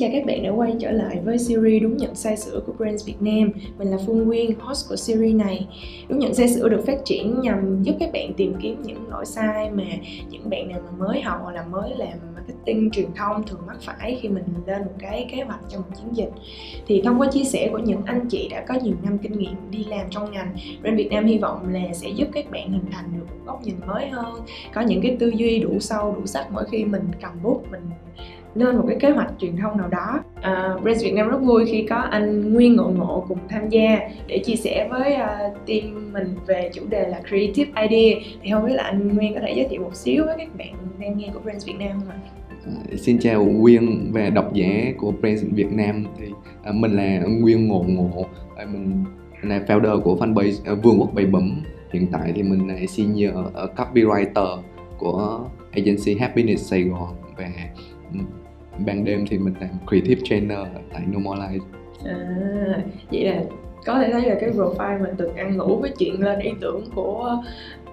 chào các bạn đã quay trở lại với series Đúng nhận sai sửa của Brands Việt Nam. Mình là Phương Nguyên, host của series này. Đúng nhận sai sửa được phát triển nhằm giúp các bạn tìm kiếm những lỗi sai mà những bạn nào mà mới học hoặc là mới làm marketing truyền thông thường mắc phải khi mình lên một cái kế hoạch cho một chiến dịch. Thì thông qua chia sẻ của những anh chị đã có nhiều năm kinh nghiệm đi làm trong ngành Brands Việt Nam hy vọng là sẽ giúp các bạn hình thành được một góc nhìn mới hơn Có những cái tư duy đủ sâu, đủ sắc mỗi khi mình cầm bút, mình lên một cái kế hoạch truyền thông nào đó. À, uh, Brands Việt Nam rất vui khi có anh Nguyên Ngộ Ngộ cùng tham gia để chia sẻ với uh, team mình về chủ đề là Creative Idea. Thì không biết là anh Nguyên có thể giới thiệu một xíu với các bạn đang nghe của Brands Việt Nam không ạ? À, xin chào Nguyên và độc giả của Brands Việt Nam. Thì uh, mình là Nguyên Ngộ Ngộ mình là founder của fanpage uh, Vương quốc Bày Bấm hiện tại thì mình là senior copywriter của agency Happiness Sài Gòn và ừ, ban đêm thì mình làm creative trainer tại No More Life. À, vậy là có thể thấy là cái profile mình từng ăn ngủ với chuyện lên ý tưởng của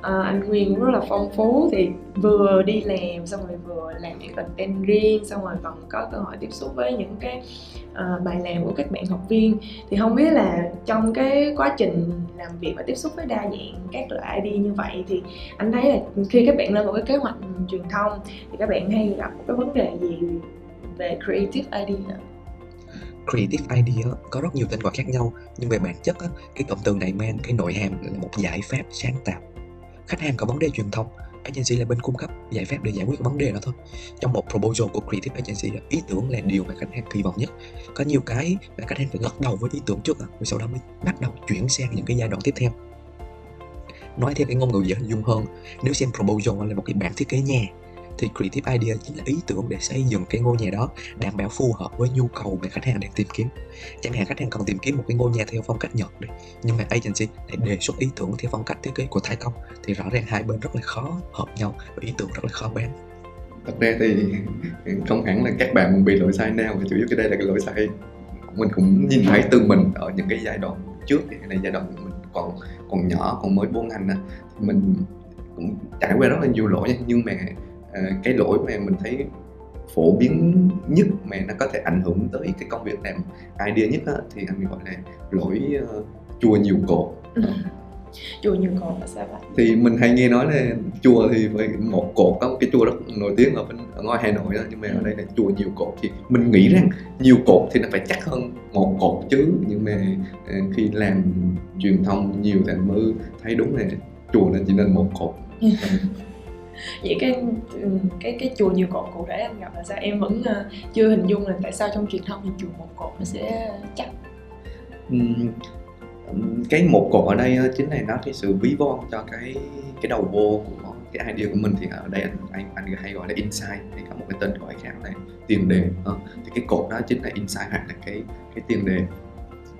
à, anh Nguyên rất là phong phú. Thì vừa đi làm xong rồi vừa làm những content riêng xong rồi còn có cơ hội tiếp xúc với những cái uh, bài làm của các bạn học viên. Thì không biết là trong cái quá trình làm việc và tiếp xúc với đa dạng các loại ID như vậy thì anh thấy là khi các bạn lên một cái kế hoạch truyền thông thì các bạn hay gặp một cái vấn đề gì về creative idea. Creative idea có rất nhiều tên gọi khác nhau, nhưng về bản chất cái cụm từ này mang cái nội hàm là một giải pháp sáng tạo. Khách hàng có vấn đề truyền thông, agency là bên cung cấp giải pháp để giải quyết vấn đề đó thôi. Trong một proposal của creative agency ý tưởng là điều mà khách hàng kỳ vọng nhất. Có nhiều cái mà khách hàng phải gật đầu với ý tưởng trước rồi sau đó mới bắt đầu chuyển sang những cái giai đoạn tiếp theo. Nói theo cái ngôn ngữ dễ hình dung hơn, nếu xem proposal là một cái bản thiết kế nhà thì creative idea chính là ý tưởng để xây dựng cái ngôi nhà đó, đảm bảo phù hợp với nhu cầu mà khách hàng đang tìm kiếm. Chẳng hạn khách hàng cần tìm kiếm một cái ngôi nhà theo phong cách nhật đi, nhưng mà agency lại đề xuất ý tưởng theo phong cách thiết kế của thái công, thì rõ ràng hai bên rất là khó hợp nhau và ý tưởng rất là khó bán thật ra thì không hẳn là các bạn bị lỗi sai nào, chủ yếu cái đây là cái lỗi sai. Mình cũng nhìn thấy từ mình ở những cái giai đoạn trước hay là giai đoạn mình còn còn nhỏ, còn mới buôn ngành á mình cũng trải qua rất là nhiều lỗi nhưng mà cái lỗi mà mình thấy phổ biến nhất mà nó có thể ảnh hưởng tới cái công việc làm idea nhất á, thì anh gọi là lỗi uh, chùa nhiều cột. Ừ. chùa nhiều cột là sao vậy thì mình hay nghe nói là chùa thì phải một cột có một cái chùa rất nổi tiếng ở bên ở ngoài hà nội đó nhưng mà ở đây là chùa nhiều cột. Thì mình nghĩ rằng nhiều cột thì nó phải chắc hơn một cột chứ nhưng mà uh, khi làm truyền thông nhiều thì mới thấy đúng là chùa nên chỉ nên một cột vậy cái ừ, cái cái chùa nhiều cột cụ thể anh gặp là sao? Em vẫn uh, chưa hình dung là tại sao trong truyền thông thì chùa một cột nó sẽ chắc. Cái một cột ở đây chính là nó cái sự ví von cho cái cái đầu vô của cái idea của mình thì ở đây anh anh anh hay gọi là insight thì có một cái tên gọi khác là tiền đề ờ, thì cái cột đó chính là insight hoặc là cái cái tiền đề.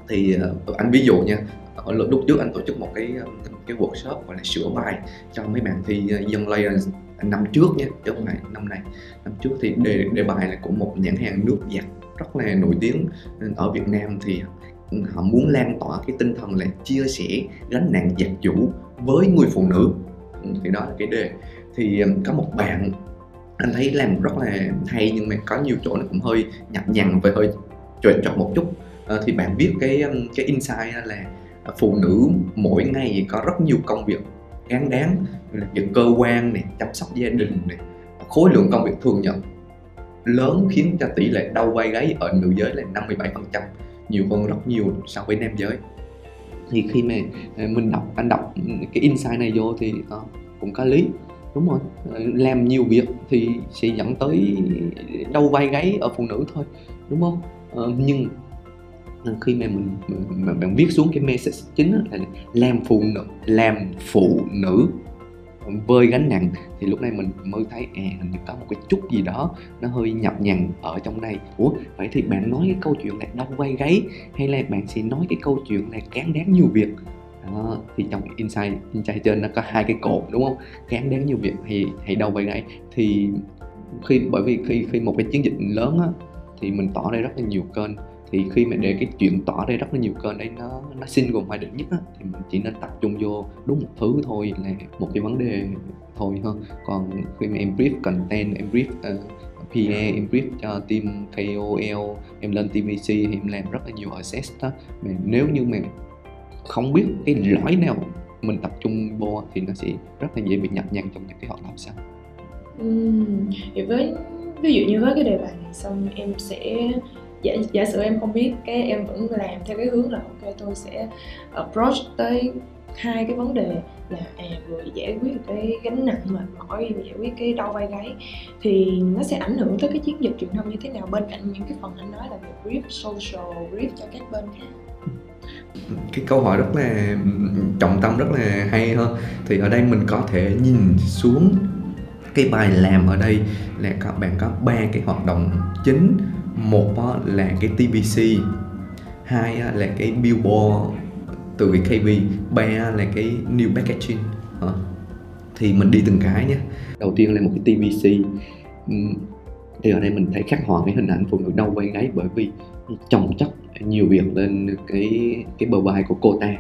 Thì ờ, anh ví dụ nha ở lúc trước anh tổ chức một cái um, cái workshop gọi là sửa bài cho mấy bạn thi uh, dân Lions năm trước nhé chứ không phải năm này năm trước thì đề đề bài là của một nhãn hàng nước giặt rất là nổi tiếng ở Việt Nam thì họ muốn lan tỏa cái tinh thần là chia sẻ gánh nặng giặt chủ với người phụ nữ. Thì đó là cái đề. Thì um, có một bạn anh thấy làm rất là hay nhưng mà có nhiều chỗ nó cũng hơi nhập nhằn và hơi trượt chọn một chút. À, thì bạn biết cái um, cái insight là phụ nữ mỗi ngày có rất nhiều công việc gán đáng như là việc cơ quan này chăm sóc gia đình này khối lượng công việc thường nhận lớn khiến cho tỷ lệ đau vai gáy ở nữ giới là 57% nhiều hơn rất nhiều so với nam giới. Thì khi mà à, mình đọc anh đọc cái insight này vô thì uh, cũng có lý đúng rồi. À, làm nhiều việc thì sẽ dẫn tới đau vai gáy ở phụ nữ thôi đúng không? Uh, nhưng khi mà mình, mà bạn viết xuống cái message chính là làm phụ nữ làm phụ nữ vơi gánh nặng thì lúc này mình mới thấy à hình như có một cái chút gì đó nó hơi nhập nhằn ở trong đây. Ủa vậy thì bạn nói cái câu chuyện là đau quay gáy hay là bạn sẽ nói cái câu chuyện là cán đáng nhiều việc? Đó, thì trong insight insight trên nó có hai cái cột đúng không? Cán đáng nhiều việc thì hay đau quay gáy. Thì khi bởi vì khi khi một cái chiến dịch lớn á thì mình tỏ ra rất là nhiều kênh thì khi mà để cái chuyện tỏ ra rất là nhiều kênh đấy nó nó single hai định nhất á, thì mình chỉ nên tập trung vô đúng một thứ thôi là một cái vấn đề thôi hơn còn khi mà em brief content em brief ờ, uh, PA em brief cho team KOL em lên TVC thì em làm rất là nhiều assess đó. Mà nếu như mà không biết cái lõi nào mình tập trung vô thì nó sẽ rất là dễ bị nhập nhằng trong những cái hoạt động sau. Ừ, thì với ví dụ như với cái đề bài này xong em sẽ giả, giả sử em không biết cái em vẫn làm theo cái hướng là ok tôi sẽ approach tới hai cái vấn đề là à vừa giải quyết được cái gánh nặng mệt mỏi vừa giải quyết cái đau vai gáy thì nó sẽ ảnh hưởng tới cái chiến dịch truyền thông như thế nào. Bên cạnh những cái phần anh nói là về brief social brief cho các bên khác. Cái câu hỏi rất là trọng tâm rất là hay hơn. Thì ở đây mình có thể nhìn xuống cái bài làm ở đây là các bạn có ba cái hoạt động chính. Một là cái TVC hai là cái billboard từ cái KB ba là cái new packaging. Ờ, thì mình đi từng cái nhé đầu tiên là một cái TVC thì ở đây mình thấy khắc họa cái hình ảnh phụ nữ đau vai gáy bởi vì chồng chất nhiều việc lên cái cái bờ vai của cô ta.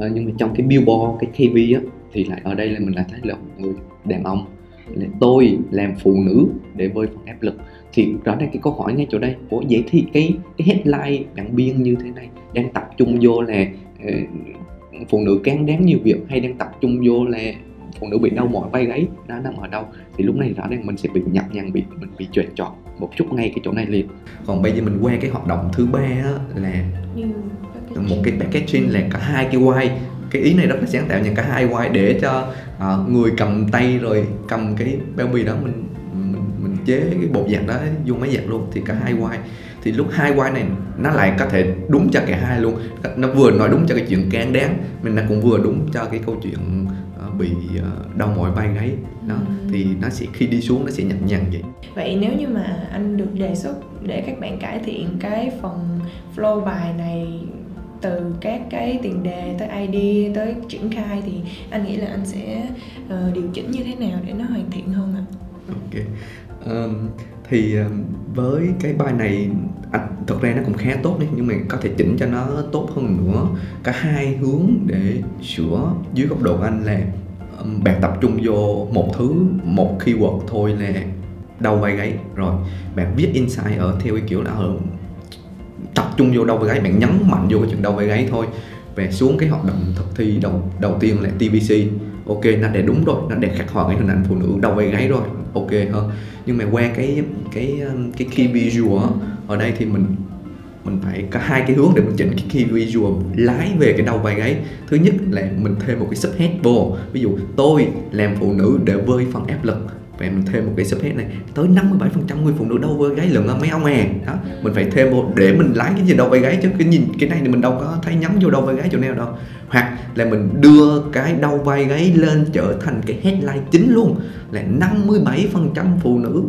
À, nhưng mà trong cái billboard cái KV á thì lại ở đây là mình lại thấy là một người đàn ông là tôi làm phụ nữ để vơi phần áp lực. Thì rõ ràng cái câu hỏi ngay chỗ đây. Ủa vậy thì cái cái headline bạn biên như thế này đang tập trung vô là uh, phụ nữ cán đáng nhiều việc hay đang tập trung vô là phụ nữ bị đau mỏi vai gáy? Nó nằm ở đâu? Thì lúc này rõ ràng mình sẽ bị nhập nhằng bị mình bị chuyển chọn một chút ngay cái chỗ này liền. Còn bây giờ mình qua cái hoạt động thứ ba là một cái packaging là cả hai cái quay cái ý này rất là sáng tạo nha. Cả hai quay để cho uh, người cầm tay rồi cầm cái bao bì đó mình mình mình chế cái bột giặt đó vô máy giặt luôn. Thì cả hai quay thì lúc hai quay này nó lại có thể đúng cho cả hai luôn. Nó vừa nói đúng cho cái chuyện can đáng mình nó cũng vừa đúng cho cái câu chuyện uh, bị uh, đau mỏi vai gáy. Đó ừ. thì nó sẽ khi đi xuống nó sẽ nhập nhằn vậy. Vậy nếu như mà anh được đề xuất để các bạn cải thiện cái phần flow bài này từ các cái tiền đề tới idea tới triển khai thì anh nghĩ là anh sẽ uh, điều chỉnh như thế nào để nó hoàn thiện hơn ạ? Ok. Um, thì với cái bài này à, thật ra nó cũng khá tốt đấy nhưng mà có thể chỉnh cho nó tốt hơn nữa cả hai hướng để sửa dưới góc độ anh là um, bạn tập trung vô một thứ một keyword thôi là đầu vai gáy rồi bạn viết insight ở theo cái kiểu là ờ, tập trung vô đau vai gáy bạn nhấn mạnh vô cái chuyện đau vai gáy thôi. Về xuống cái hoạt động thực thi đầu đầu tiên là TVC ok, nó để đúng rồi, nó để khắc họa cái hình ảnh phụ nữ đau vai gáy rồi, ok hơn. Nhưng mà qua cái cái um, cái key visual ở đây thì mình mình phải có hai cái hướng để mình chỉnh cái key visual lái về cái đầu vai gáy thứ nhất là mình thêm một cái subhead vô. Ví dụ, tôi làm phụ nữ để vơi phần áp lực và mình thêm một cái subhead này tới 57% người phụ nữ đau vai gáy lận mấy ông à. Đó mình phải thêm một để mình lái cái gì đau vai gáy chứ cái nhìn cái này thì mình đâu có thấy nhắm vô đau vai gáy chỗ nào đâu. Hoặc là mình đưa cái đau vai gáy lên trở thành cái headline chính luôn là 57% phụ nữ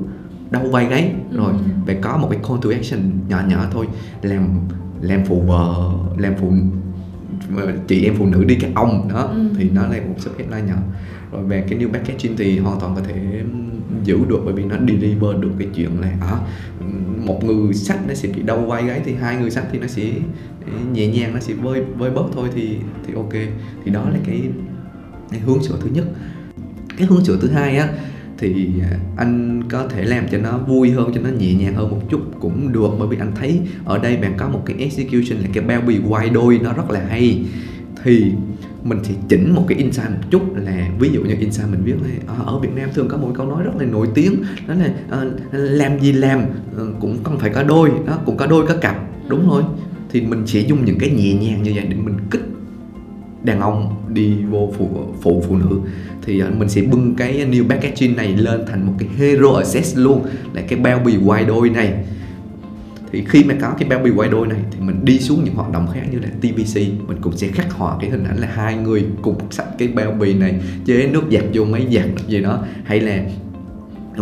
đau vai gáy rồi ừ. phải có một cái call to action nhỏ nhỏ thôi làm làm phụ vợ làm phụ chị em phụ nữ đi các ông đó ừ. thì nó là một sub headline nhỏ. Rồi về cái new packaging thì hoàn toàn có thể giữ được bởi vì nó deliver được cái chuyện là à, một người sách nó sẽ bị đau vai gáy thì hai người sách thì nó sẽ nhẹ nhàng nó sẽ vơi vơi bớt thôi thì thì ok. Thì đó là cái, cái hướng sửa thứ nhất. Cái hướng sửa thứ hai á thì à, anh có thể làm cho nó vui hơn, cho nó nhẹ nhàng hơn một chút cũng được. Bởi vì anh thấy ở đây bạn có một cái execution là cái bao bì quay đôi, nó rất là hay. Thì mình sẽ chỉnh một cái insight một chút là, ví dụ như insight mình viết là ờ, ở Việt Nam thường có một câu nói rất là nổi tiếng, đó là ờ, làm gì làm ờ, cũng không phải có đôi, đó, cũng có đôi có cặp. Đúng rồi. Thì mình sẽ dùng những cái nhẹ nhàng như vậy để mình kích đàn ông đi vô phụ phụ phụ nữ thì à, mình sẽ bưng cái new packaging này lên thành một cái hero access luôn là cái bao bì quay đôi này. Thì khi mà có cái bao bì quay đôi này thì mình đi xuống những hoạt động khác như là TVC mình cũng sẽ khắc họa cái hình ảnh là hai người cùng sạch cái bao bì này chế nước giặt vô máy giặt gì đó. Hay là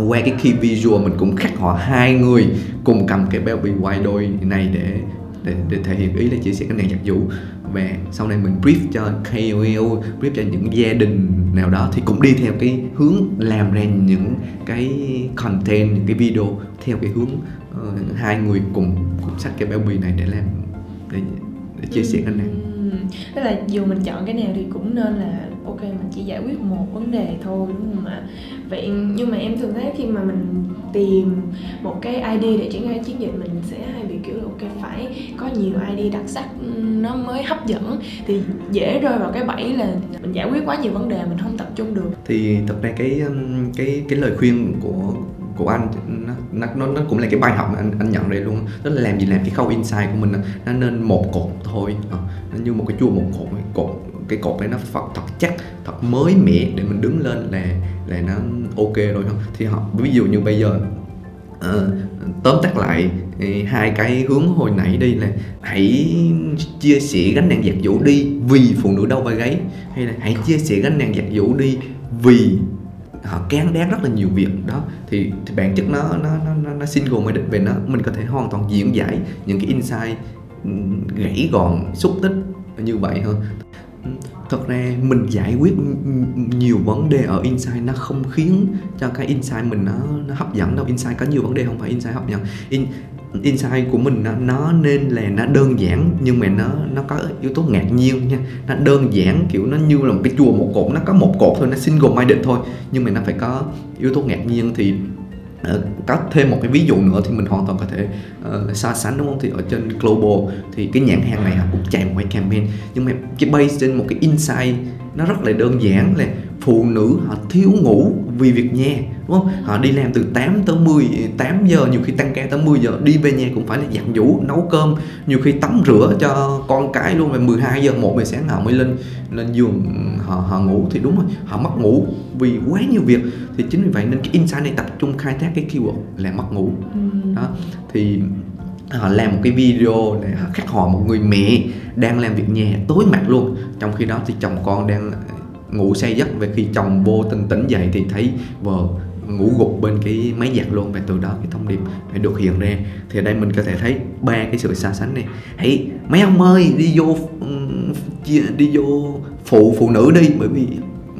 qua cái key visual mình cũng khắc họa hai người cùng cầm cái bao bì quay đôi này để để, để thể hiện ý là chia sẻ cái này giặt vụ và sau này mình brief cho KOL brief cho những gia đình nào đó thì cũng đi theo cái hướng làm ra những cái content những cái video theo cái hướng uh, hai người cùng cùng sách cái bao bì này để làm để, để chia sẻ cái này tức là dù mình chọn cái nào thì cũng nên là, ok, mình chỉ giải quyết một vấn đề thôi, đúng không ạ? Vậy nhưng mà em thường thấy khi mà mình tìm một cái ID để triển khai chiến dịch, mình sẽ hay bị kiểu là, ok, phải có nhiều ID đặc sắc nó mới hấp dẫn. Thì dễ rơi vào cái bẫy là mình giải quyết quá nhiều vấn đề, mình không tập trung được. Thì thật ra cái cái cái lời khuyên của của anh nó nó nó cũng là cái bài học mà anh anh nhận đây luôn tức là làm gì làm cái khâu inside của mình nó nên một cột thôi. À, nó như một cái chuông một cột cột cái cột đấy nó phải thật chắc thật mới mẻ để mình đứng lên là là nó ok rồi không? Thì họ ví dụ như bây giờ uh, tóm tắt lại ờ, hai cái hướng hồi nãy đi là hãy chia sẻ gánh nặng giặt giũ đi vì phụ nữ đau vai gáy hay là hãy chia sẻ gánh nặng giặt giũ đi vì họ kén đáng rất là nhiều việc. Đó thì, thì bản chất nó nó nó nó single minded về nó mình có thể hoàn toàn diễn giải những cái insight gãy gọn xúc tích như vậy hơn thật ra mình giải quyết nhiều vấn đề ở insight nó không khiến cho cái insight mình nó nó hấp dẫn đâu. Insight có nhiều vấn đề không phải insight hấp dẫn. In Ừ. insight của mình nó, nó nên là nó đơn giản nhưng mà nó nó có yếu tố ngạc nhiên nha. Nó đơn giản kiểu nó như là một cái chùa một cột nó có một cột thôi nó single minded thôi nhưng mà nó phải có yếu tố ngạc nhiên thì ờ, có thêm một cái ví dụ nữa thì mình hoàn toàn có thể uh, so sánh đúng không? Thì ở trên global thì cái nhãn hàng này họ cũng chạy một cái campaign nhưng mà cái base trên một cái insight nó rất là đơn giản là phụ nữ họ thiếu ngủ vì việc nhà đúng không? Họ đi làm từ 8 tới 10 8 giờ nhiều khi tăng ca tới 10 giờ đi về nhà cũng phải là giặt giũ nấu cơm nhiều khi tắm rửa cho con cái luôn và 12 giờ 1 giờ sáng họ mới lên lên giường họ họ ngủ thì đúng rồi họ mất ngủ vì quá nhiều việc. Thì chính vì vậy nên cái insight này tập trung khai thác cái keyword là mất ngủ. Ừ. đó thì họ làm một cái video để họ khắc họa một người mẹ đang làm việc nhà tối mặt luôn. Trong khi đó thì chồng con đang ngủ say giấc. Về khi chồng vô tình tỉnh dậy thì thấy vợ ngủ gục bên cái máy giặt luôn. Và từ đó cái thông điệp phải được hiện ra. Thì ở đây mình có thể thấy ba cái sự so sánh này. Hãy, mấy ông ơi, đi vô đi vô phụ phụ nữ đi. Bởi vì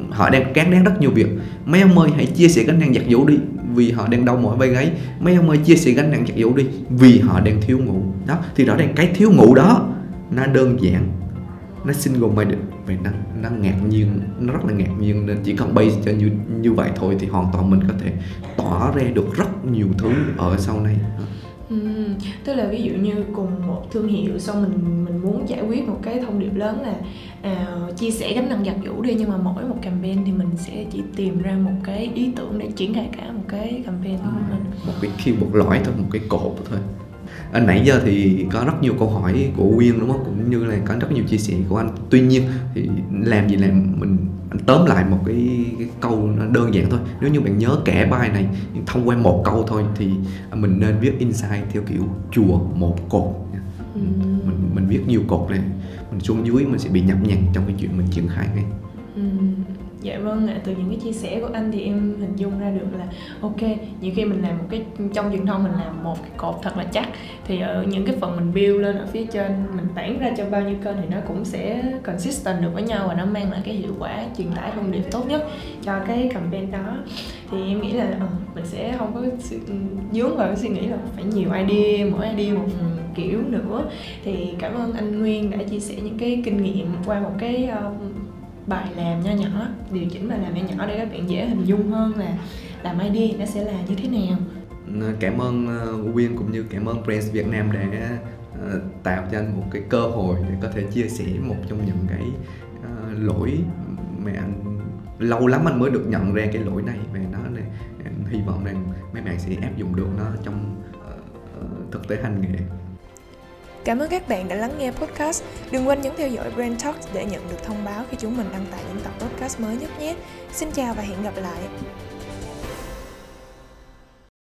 họ đang cán đáng rất nhiều việc. Mấy ông ơi, hãy chia sẻ gánh nặng giặt giũ đi. Vì họ đang đau mỏi vai gáy. Mấy ông ơi, chia sẻ gánh nặng giặt giũ đi. Vì họ đang thiếu ngủ. Đó, thì rõ ràng cái thiếu ngủ đó, nó đơn giản, nó single minded và nó nó ngạc nhiên nó rất là ngạc nhiên nên chỉ cần base cho như như vậy thôi thì hoàn toàn mình có thể tỏa ra được rất nhiều thứ ở sau này. Ừ, tức là ví dụ như cùng một thương hiệu xong mình mình muốn giải quyết một cái thông điệp lớn là à, chia sẻ gánh nặng giặt giũ đi nhưng mà mỗi một campaign thì mình sẽ chỉ tìm ra một cái ý tưởng để triển khai cả một cái campaign của mình. một cái keyword lõi thôi một cái cột thôi à, nãy giờ thì có rất nhiều câu hỏi của Quyên đúng không? Cũng như là có rất nhiều chia sẻ của anh. Tuy nhiên thì làm gì làm mình anh tóm lại một cái, cái câu nó đơn giản thôi. Nếu như bạn nhớ cả bài này thông qua một câu thôi thì mình nên viết insight theo kiểu chùa một cột. Ừ. mình mình viết nhiều cột này. Mình xuống dưới mình sẽ bị nhập nhằn trong cái chuyện mình triển khai ngay. Dạ vâng ạ, từ những cái chia sẻ của anh thì em hình dung ra được là ok, nhiều khi mình làm một cái trong truyền thông mình làm một cái cột thật là chắc thì ở những cái phần mình build lên ở phía trên mình tản ra cho bao nhiêu kênh thì nó cũng sẽ consistent được với nhau và nó mang lại cái hiệu quả truyền tải thông điệp tốt nhất cho cái campaign đó. Thì em nghĩ là ờ, mình sẽ không có sự dướng vào cái suy nghĩ là phải nhiều idea mỗi idea một kiểu nữa. Thì cảm ơn anh Nguyên đã chia sẻ những cái kinh nghiệm qua một cái uh, bài làm nho nhỏ điều chỉnh bài làm nho nhỏ để các bạn dễ hình dung hơn là làm ID nó sẽ là như thế nào. Ờ, cảm ơn ờ, Win cũng như cảm ơn Prince Việt Nam đã ờ, tạo cho anh một cái cơ hội để có thể chia sẻ một trong những cái lỗi mà anh lâu lắm anh mới được nhận ra cái lỗi này và nó này hy vọng rằng mấy bạn sẽ áp dụng được nó trong uh, thực tế hành nghề. Cảm ơn các bạn đã lắng nghe podcast. Đừng quên nhấn theo dõi Brand Talks để nhận được thông báo khi chúng mình đăng tải những tập podcast mới nhất nhé. Xin chào và hẹn gặp lại.